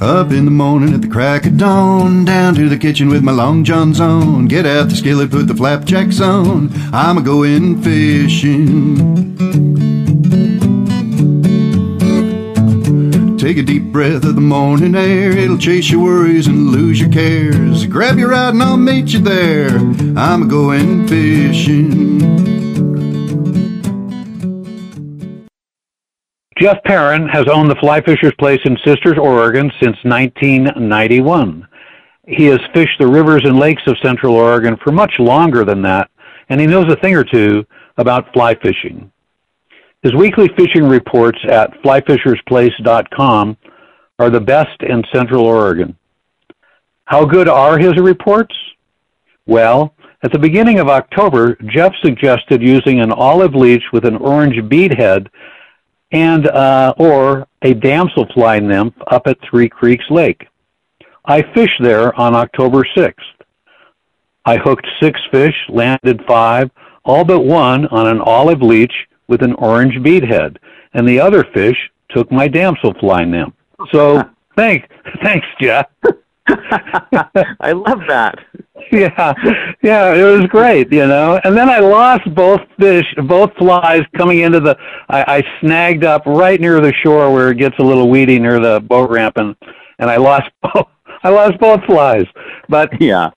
Up in the morning at the crack of dawn, down to the kitchen with my long johns on. Get out the skillet, put the flapjacks on. I'm a going fishing. Take a deep breath of the morning air. It'll chase your worries and lose your cares. Grab your rod and I'll meet you there. I'm a going fishing. Jeff Perrin has owned the Fly Fisher's Place in Sisters, Oregon since 1991. He has fished the rivers and lakes of Central Oregon for much longer than that, and he knows a thing or two about fly fishing. His weekly fishing reports at flyfishersplace.com are the best in Central Oregon. How good are his reports? Well, at the beginning of October, Jeff suggested using an olive leech with an orange bead head and uh, or a damselfly nymph up at Three Creeks Lake. I fished there on October 6th. I hooked six fish, landed five, all but one on an olive leech with an orange bead head, and the other fish took my damselfly nymph. So thanks, thanks, Jeff. I love that. Yeah, yeah, it was great, you know. And then I lost both fish, both flies coming into the. I, I snagged up right near the shore where it gets a little weedy near the boat ramp, and and I lost both. I lost both flies, but yeah,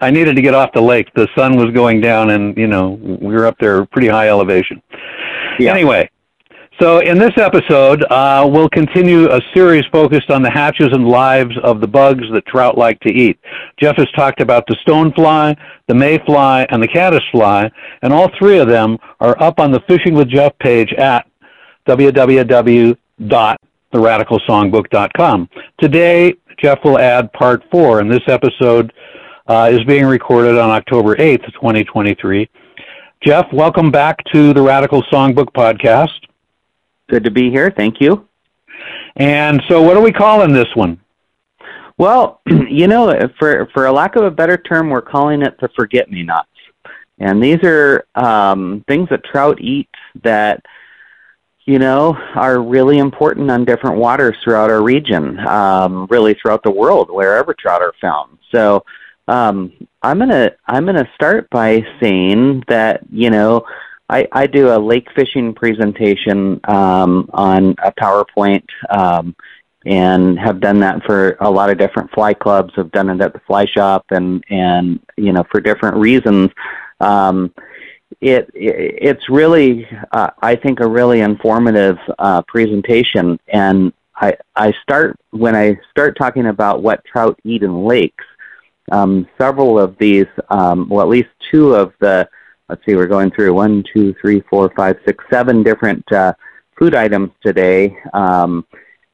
I needed to get off the lake. The sun was going down, and you know we were up there, pretty high elevation. Yeah. Anyway, so in this episode, uh, we'll continue a series focused on the hatches and lives of the bugs that trout like to eat. Jeff has talked about the stonefly, the mayfly, and the caddisfly, and all three of them are up on the Fishing with Jeff page at www.theradicalsongbook.com. Today, Jeff will add part four, and this episode uh, is being recorded on October 8th, 2023. Jeff, welcome back to the Radical Songbook Podcast. Good to be here. Thank you. And so, what are we calling this one? Well, you know, for for a lack of a better term, we're calling it the forget me nots. And these are um, things that trout eat that you know are really important on different waters throughout our region, um, really throughout the world, wherever trout are found. So um, I'm gonna I'm gonna start by saying that you know I, I do a lake fishing presentation um, on a PowerPoint um, and have done that for a lot of different fly clubs. Have done it at the fly shop and and you know for different reasons. Um, it, it it's really uh, I think a really informative uh, presentation and I I start when I start talking about what trout eat in lakes. Um, several of these, um, well, at least two of the let's see, we're going through one, two, three, four, five, six, seven different uh, food items today, um,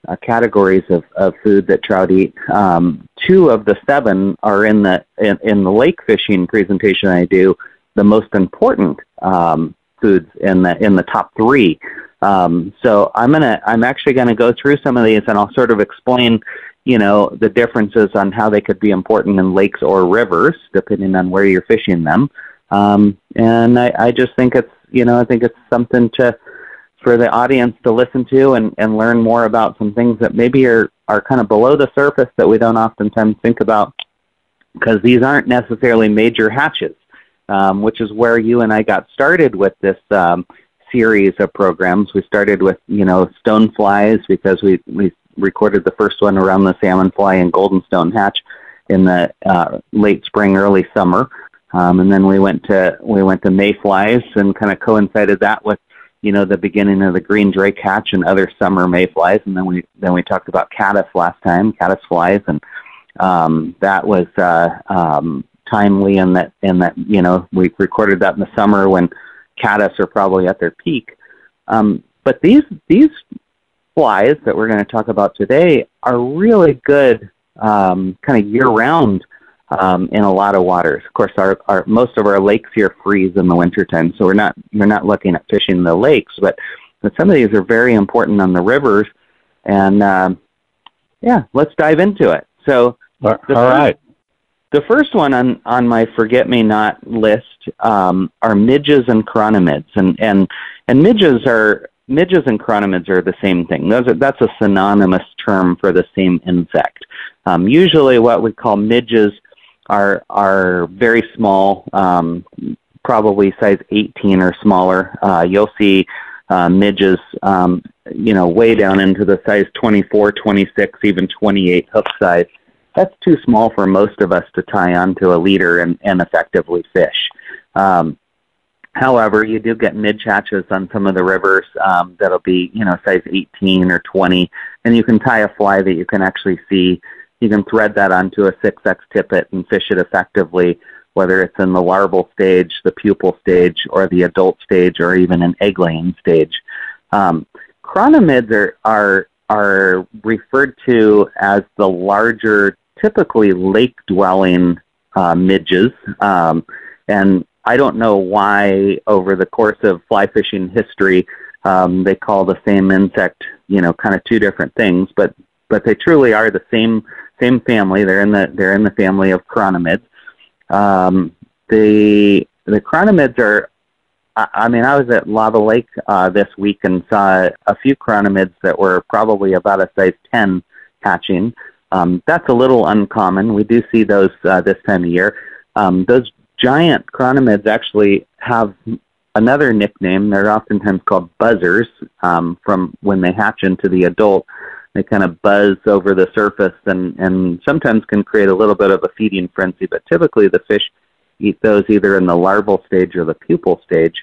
uh, categories of, of food that trout eat. Um, two of the seven are in the in, in the lake fishing presentation I do. The most important um, foods in the in the top three. Um, so I'm gonna I'm actually gonna go through some of these and I'll sort of explain you know the differences on how they could be important in lakes or rivers depending on where you're fishing them. Um, and I, I just think it's, you know, I think it's something to, for the audience to listen to and, and learn more about some things that maybe are, are kind of below the surface that we don't oftentimes think about because these aren't necessarily major hatches, um, which is where you and I got started with this um, series of programs. We started with, you know, stone flies because we, we recorded the first one around the salmon fly and golden stone hatch in the uh, late spring, early summer. Um, and then we went to we went to mayflies and kind of coincided that with you know the beginning of the green drake hatch and other summer mayflies. And then we then we talked about caddis last time, caddis flies, and um, that was uh, um, timely in that in that you know we recorded that in the summer when caddis are probably at their peak. Um, but these these flies that we're going to talk about today are really good um, kind of year round um, in a lot of waters. Of course, our, our most of our lakes here freeze in the wintertime, so we're not we're not looking at fishing the lakes, but but some of these are very important on the rivers. And um, yeah, let's dive into it. So, all right. The first one on, on my forget me not list um, are midges and chironomids, and and and midges are midges and chironomids are the same thing. Those are, that's a synonymous term for the same insect. Um, usually, what we call midges are are very small, um, probably size 18 or smaller. Uh, you'll see uh, midges, um, you know, way down into the size 24, 26, even 28 hook size. That's too small for most of us to tie onto a leader and, and effectively fish. Um, However, you do get midge hatches on some of the rivers um, that'll be, you know, size 18 or 20, and you can tie a fly that you can actually see. You can thread that onto a 6X tippet and fish it effectively, whether it's in the larval stage, the pupal stage, or the adult stage, or even an egg laying stage. Um, chironomids are, are, are referred to as the larger, typically lake dwelling uh, midges. Um, and I don't know why over the course of fly fishing history um, they call the same insect, you know, kind of two different things, but but they truly are the same same family. They're in the they're in the family of chironomids. Um, the the chironomids are. I, I mean, I was at Lava Lake uh, this week and saw a few chironomids that were probably about a size ten hatching. Um, that's a little uncommon. We do see those uh, this time of year. Um, those giant chironomids actually have another nickname. They're oftentimes called buzzers um, from when they hatch into the adult. They kind of buzz over the surface and, and sometimes can create a little bit of a feeding frenzy, but typically the fish eat those either in the larval stage or the pupal stage.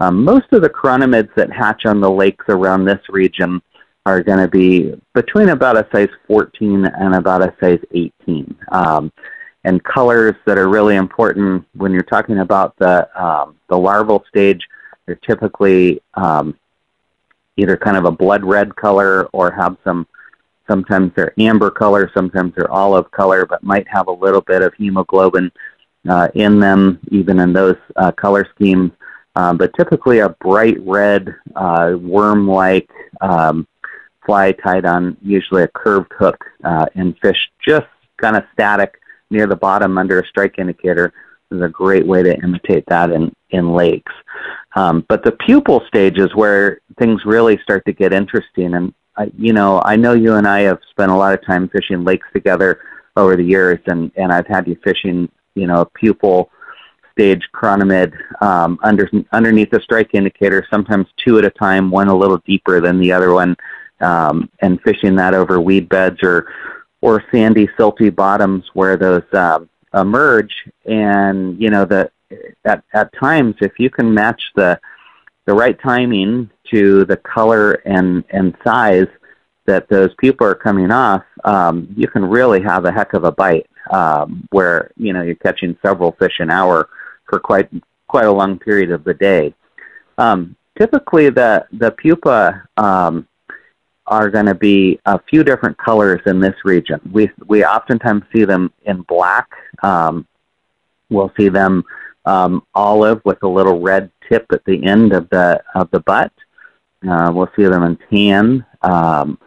Um, most of the chironomids that hatch on the lakes around this region are going to be between about a size 14 and about a size 18. Um, and colors that are really important when you're talking about the um, the larval stage. They're typically um, either kind of a blood red color or have some. Sometimes they're amber color, sometimes they're olive color, but might have a little bit of hemoglobin uh, in them, even in those uh, color schemes. Um, but typically a bright red, uh, worm-like um, fly tied on usually a curved hook uh, and fish just kind of static near the bottom under a strike indicator is a great way to imitate that in, in lakes. Um, but the pupal stage is where things really start to get interesting. And, I, you know, I know you and I have spent a lot of time fishing lakes together over the years, and, and I've had you fishing, you know, a pupal stage chironomid um, under, underneath the strike indicator, sometimes two at a time, one a little deeper than the other one, um, and fishing that over weed beds or or sandy, silty bottoms where those uh, emerge. And you know, the at at times, if you can match the the right timing to the color and and size that those pupae are coming off, um, you can really have a heck of a bite. Um, where you know you're catching several fish an hour for quite quite a long period of the day. Um, typically, the the pupa um, are going to be a few different colors in this region. We we oftentimes see them in black. Um, we'll see them um, olive with a little red tip at the end of the of the butt. Uh, we'll see them in tan. Um,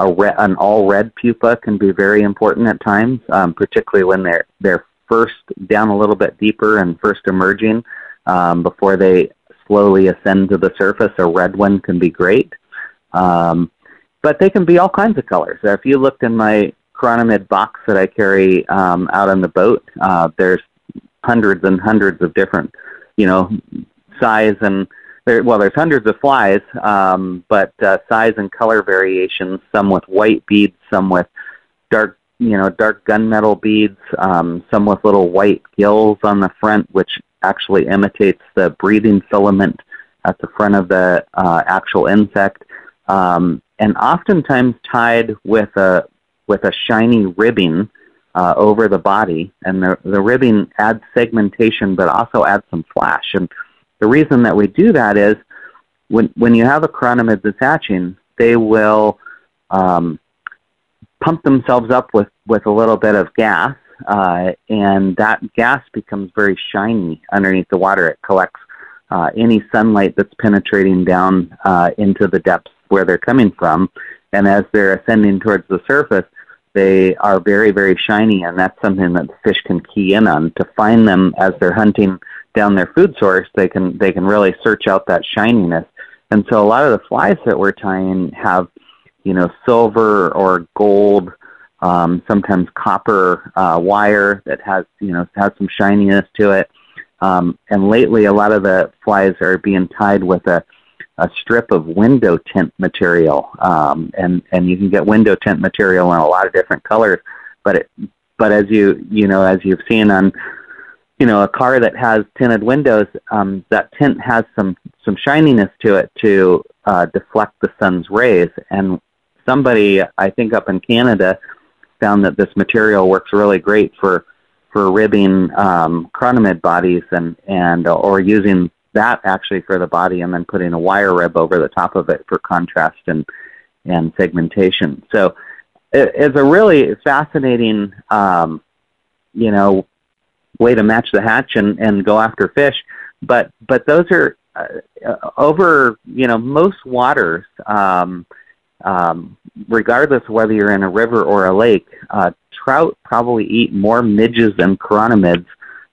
a re- an all red pupa can be very important at times, um, particularly when they're they're first down a little bit deeper and first emerging um, before they slowly ascend to the surface. A red one can be great. Um, but they can be all kinds of colors. If you looked in my chironomid box that I carry um, out on the boat, uh, there's hundreds and hundreds of different, you know, size and there, well, there's hundreds of flies, um, but uh, size and color variations. Some with white beads, some with dark, you know, dark gunmetal beads, um, some with little white gills on the front, which actually imitates the breathing filament at the front of the uh, actual insect. Um, and oftentimes tied with a with a shiny ribbing uh, over the body, and the the ribbing adds segmentation, but also adds some flash. And the reason that we do that is when when you have a chironomid that's hatching, they will um, pump themselves up with with a little bit of gas, uh, and that gas becomes very shiny underneath the water. It collects uh, any sunlight that's penetrating down uh, into the depths where they're coming from. And as they're ascending towards the surface, they are very, very shiny, and that's something that the fish can key in on to find them as they're hunting down their food source. They can they can really search out that shininess. And so a lot of the flies that we're tying have, you know, silver or gold, um, sometimes copper uh, wire that has, you know, has some shininess to it. Um, and lately, a lot of the flies are being tied with a, a strip of window tint material, um, and and you can get window tint material in a lot of different colors. But it, but as you you know as you've seen on you know a car that has tinted windows, um, that tint has some some shininess to it to uh, deflect the sun's rays. And somebody I think up in Canada found that this material works really great for for ribbing um, chironomid bodies and and or using that actually for the body and then putting a wire rib over the top of it for contrast and and segmentation. So it, it's a really fascinating um, you know way to match the hatch and and go after fish. But but those are uh, over you know most waters. Um, um, regardless whether you're in a river or a lake, uh, trout probably eat more midges and chironomids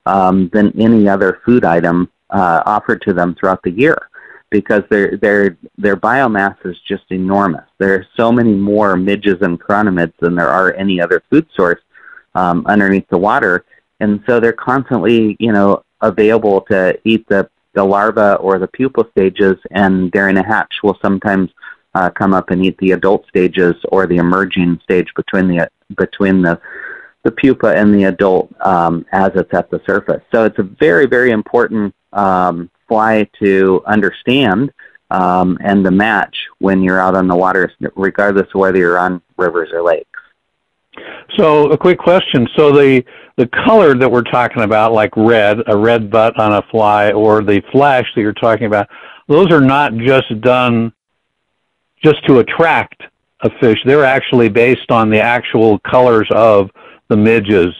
um, than any other food item uh, offered to them throughout the year because their their their biomass is just enormous. There are so many more midges and chironomids than there are any other food source um, underneath the water, and so they're constantly you know available to eat the the larva or the pupal stages, and during a hatch will sometimes uh, come up and eat the adult stages or the emerging stage between the between the the pupa and the adult um, as it's at the surface. So it's a very very important um, fly to understand um, and to match when you're out on the water, regardless of whether you're on rivers or lakes. So a quick question. So the the color that we're talking about, like red, a red butt on a fly, or the flash that you're talking about, those are not just done just to attract a fish. They're actually based on the actual colors of the midges.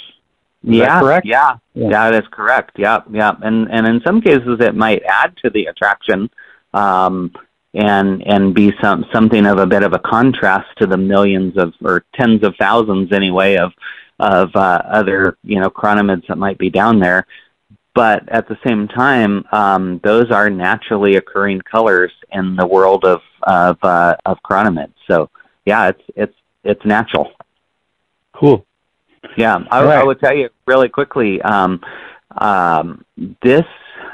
Is yeah, correct? Yeah, yeah, that is correct. Yeah, yeah, and and in some cases it might add to the attraction, um, and and be some something of a bit of a contrast to the millions of or tens of thousands anyway of of uh, other you know chironomids that might be down there but at the same time, um, those are naturally occurring colors in the world of of, uh, of chironomids. So yeah, it's it's it's natural. Cool. Yeah, I, right. I would tell you really quickly. Um, um, this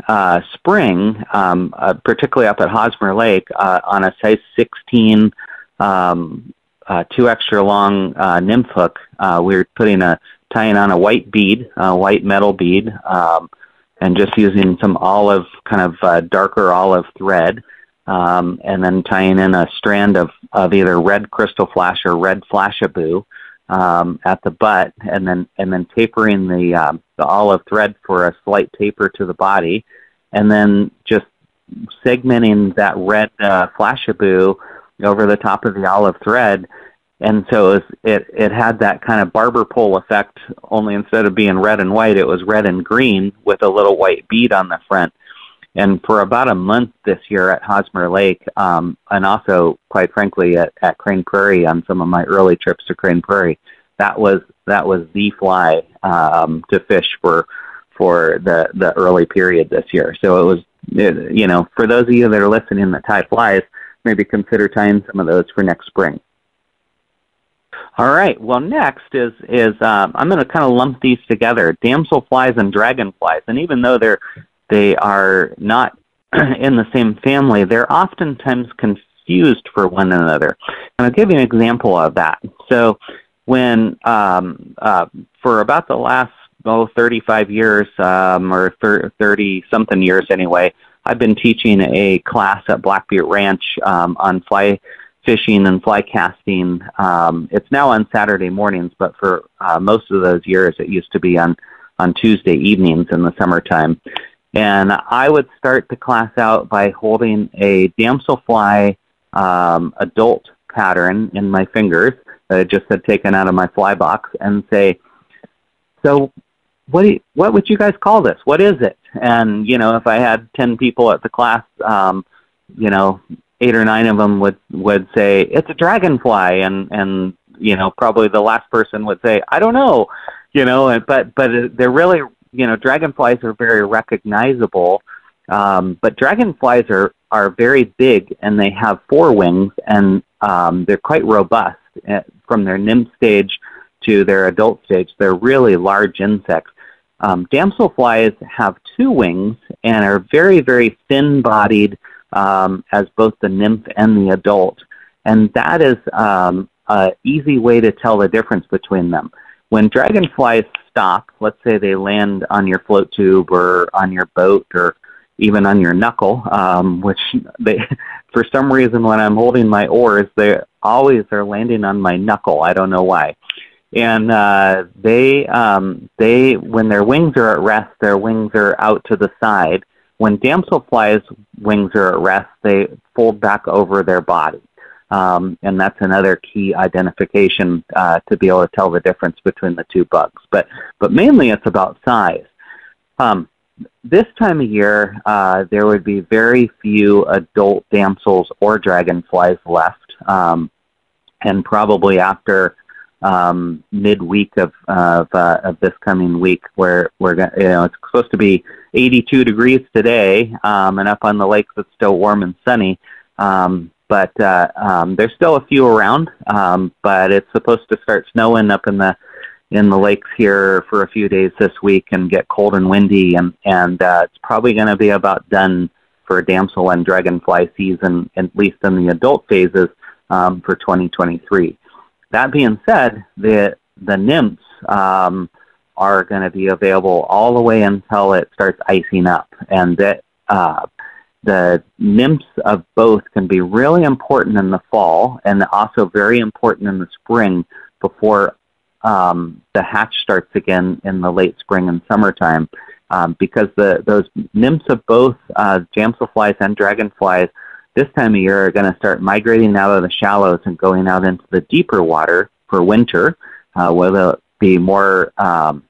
uh, spring, um, uh, particularly up at Hosmer Lake, uh, on a size 16, um, uh, two extra long uh, nymph hook, uh, we are putting a tying on a white bead, a white metal bead. Um, and just using some olive, kind of uh, darker olive thread, um, and then tying in a strand of, of either red crystal flash or red flashabou um, at the butt, and then and then tapering the uh, the olive thread for a slight taper to the body, and then just segmenting that red uh, flashabou over the top of the olive thread and so it, was, it it had that kind of barber pole effect. Only instead of being red and white, it was red and green with a little white bead on the front. And for about a month this year at Hosmer Lake, um, and also quite frankly at, at Crane Prairie on some of my early trips to Crane Prairie, that was that was the fly um, to fish for for the the early period this year. So it was it, you know for those of you that are listening that tie flies, maybe consider tying some of those for next spring. All right. Well, next is is um, I'm going to kind of lump these together: damselflies and dragonflies. And even though they're they are not in the same family, they're oftentimes confused for one another. And I'll give you an example of that. So, when um, uh, for about the last oh 35 years um, or 30 something years anyway, I've been teaching a class at Black Butte Ranch um, on fly fishing and fly casting. Um, it's now on Saturday mornings, but for uh, most of those years, it used to be on on Tuesday evenings in the summertime. And I would start the class out by holding a damselfly um, adult pattern in my fingers that I just had taken out of my fly box and say, "So, what you, what would you guys call this? What is it?" And you know, if I had ten people at the class, um, you know, eight or nine of them would would say it's a dragonfly, and and you know probably the last person would say I don't know, you know, but but they're really you know dragonflies are very recognizable, um, but dragonflies are are very big and they have four wings and um, they're quite robust uh, from their nymph stage to their adult stage. They're really large insects. Um, damselflies have two wings and are very, very thin-bodied um, as both the nymph and the adult, and that is um, an easy way to tell the difference between them. When dragonflies stop, let's say they land on your float tube or on your boat or even on your knuckle, um, which they, for some reason, when I'm holding my oars, they always are landing on my knuckle. I don't know why. And uh, they, um, they, when their wings are at rest, their wings are out to the side. When damselflies' wings are at rest, they fold back over their body. Um, and that's another key identification uh, to be able to tell the difference between the two bugs. But but mainly it's about size. Um, this time of year, uh, there would be very few adult damsels or dragonflies left, um, and probably after um, midweek of of, uh, of this coming week, where we're going, you know it's supposed to be 82 degrees today, um, and up on the lakes it's still warm and sunny. Um, but uh, um, there's still a few around. Um, but it's supposed to start snowing up in the in the lakes here for a few days this week and get cold and windy, and and uh, it's probably going to be about done for damsel and dragonfly season, at least in the adult phases um, for 2023. That being said, the the nymphs um, are going to be available all the way until it starts icing up, and that uh, the nymphs of both can be really important in the fall and also very important in the spring before um, the hatch starts again in the late spring and summertime. Um, because the those nymphs of both uh, damselflies and dragonflies this time of year are going to start migrating out of the shallows and going out into the deeper water for winter, uh, where there'll be more um,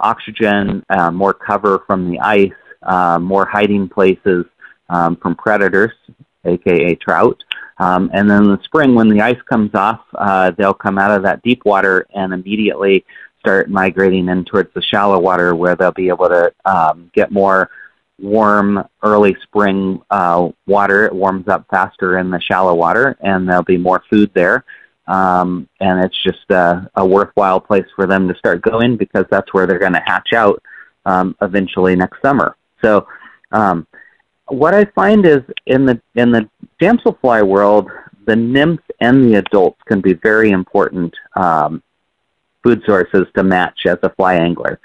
oxygen, uh, more cover from the ice, uh, more hiding places, um, from predators, aka trout. Um, and then in the spring, when the ice comes off, uh, they'll come out of that deep water and immediately start migrating in towards the shallow water where they'll be able to um, get more warm early spring uh, water. It warms up faster in the shallow water, and there'll be more food there. Um, and it's just a, a worthwhile place for them to start going because that's where they're going to hatch out um, eventually next summer. So um, what I find is in the in the damselfly world, the nymphs and the adults can be very important um, food sources to match as a fly angler.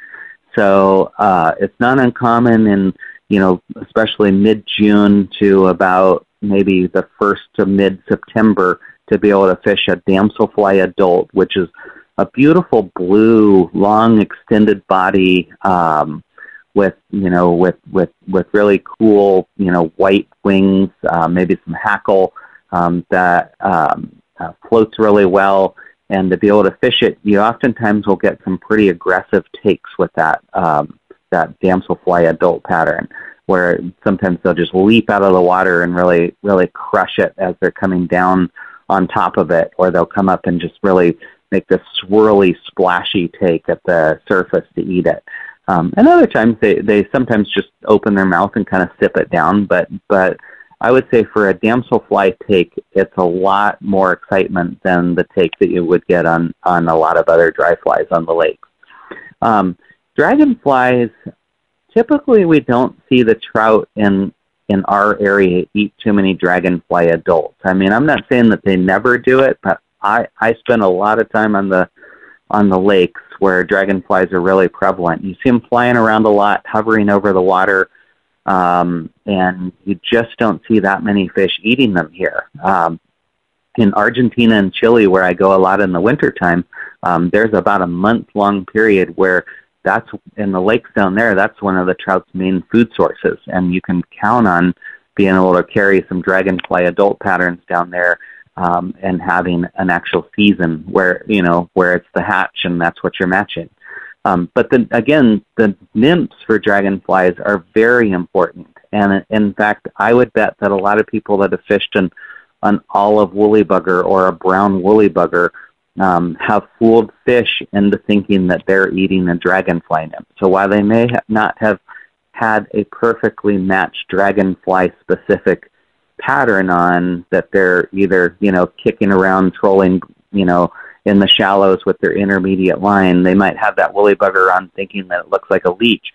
So uh, it's not uncommon in you know especially mid June to about maybe the first to mid September to be able to fish a damselfly adult, which is a beautiful blue, long, extended body. Um, with you know with with with really cool you know white wings, uh, maybe some hackle um, that um, uh, floats really well. And to be able to fish it, you oftentimes will get some pretty aggressive takes with that um, that damselfly adult pattern, where sometimes they'll just leap out of the water and really really crush it as they're coming down on top of it, or they'll come up and just really make this swirly, splashy take at the surface to eat it. Um, and other times they, they sometimes just open their mouth and kind of sip it down. But but I would say for a damselfly take, it's a lot more excitement than the take that you would get on on a lot of other dry flies on the lake. Um, dragonflies, typically we don't see the trout in in our area eat too many dragonfly adults. I mean, I'm not saying that they never do it, but I I spend a lot of time on the on the lakes where dragonflies are really prevalent. You see them flying around a lot, hovering over the water, um, and you just don't see that many fish eating them here. Um, in Argentina and Chile, where I go a lot in the wintertime, um, there's about a month long period where that's in the lakes down there, that's one of the trout's main food sources. And you can count on being able to carry some dragonfly adult patterns down there um, and having an actual season where you know where it's the hatch and that's what you're matching. Um, but then again, the nymphs for dragonflies are very important, and in fact, I would bet that a lot of people that have fished an an olive woolly bugger or a brown woolly bugger um, have fooled fish into thinking that they're eating a dragonfly nymph. So while they may ha- not have had a perfectly matched dragonfly specific pattern on that they're either you know kicking around, trolling, you know, in the shallows with their intermediate line. They might have that woolly bugger on, thinking that it looks like a leech.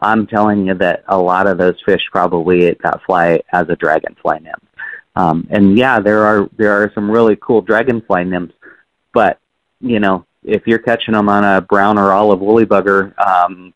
I'm telling you that a lot of those fish probably ate that fly as a dragonfly nymph. Um, and yeah, there are there are some really cool dragonfly nymphs, but you know if you're catching them on a brown or olive woolly bugger, um,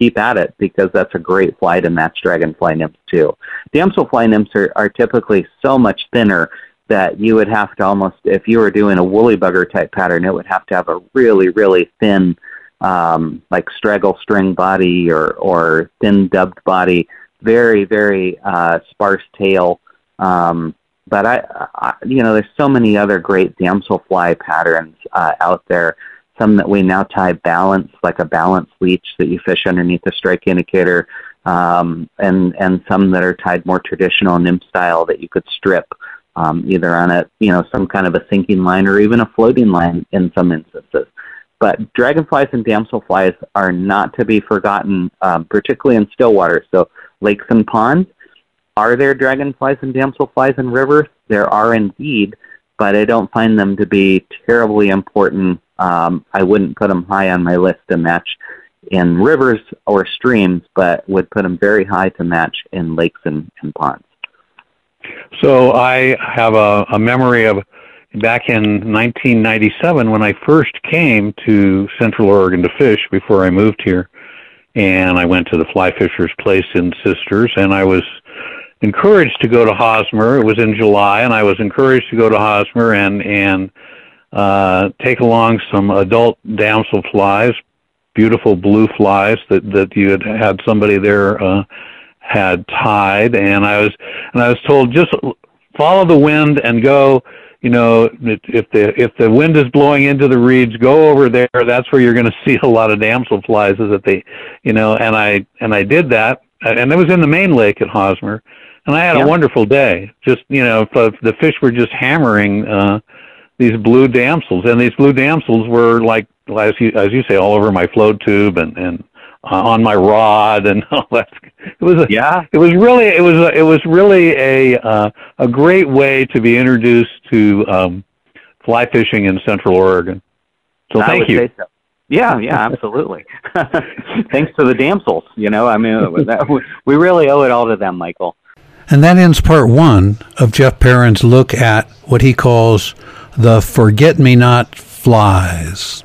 keep at it because that's a great fly to match dragonfly nymphs too. Damselfly nymphs are, are typically so much thinner that you would have to almost if you were doing a woolly bugger type pattern, it would have to have a really really thin um, like straggle string body or or thin dubbed body, very very uh, sparse tail. Um, but I, I, you know, there's so many other great damselfly patterns uh, out there. Some that we now tie balance, like a balance leech that you fish underneath a strike indicator, um, and and some that are tied more traditional nymph style that you could strip um, either on a you know some kind of a sinking line or even a floating line in some instances. But dragonflies and damselflies are not to be forgotten, um, particularly in still water. So lakes and ponds. Are there dragonflies and damselflies in rivers? There are indeed, but I don't find them to be terribly important. Um, I wouldn't put them high on my list to match in rivers or streams, but would put them very high to match in lakes and, and ponds. So I have a, a memory of back in 1997 when I first came to Central Oregon to fish before I moved here, and I went to the Fly Fisher's Place in Sisters, and I was encouraged to go to Hosmer. It was in July, and I was encouraged to go to Hosmer and and uh, take along some adult damsel flies, beautiful blue flies that that you had had somebody there uh, had tied, and I was and I was told just follow the wind and go you know, if the if the wind is blowing into the reeds, go over there. That's where you're going to see a lot of damselflies. Is that they, you know, and I and I did that, and it was in the main lake at Hosmer, and I had yeah. a wonderful day. Just you know, if, if the fish were just hammering uh, these blue damsels, and these blue damsels were like, as you as you say, all over my float tube and and uh, on my rod and all that. It was a, yeah. It was really it was a, it was really a uh, a great way to be introduced to um, fly fishing in Central Oregon. So I thank you. So. Yeah, yeah, absolutely. Thanks to the damsels. You know, I mean, that, we really owe it all to them, Michael. And that ends part one of Jeff Perrin's look at what he calls the forget me not flies.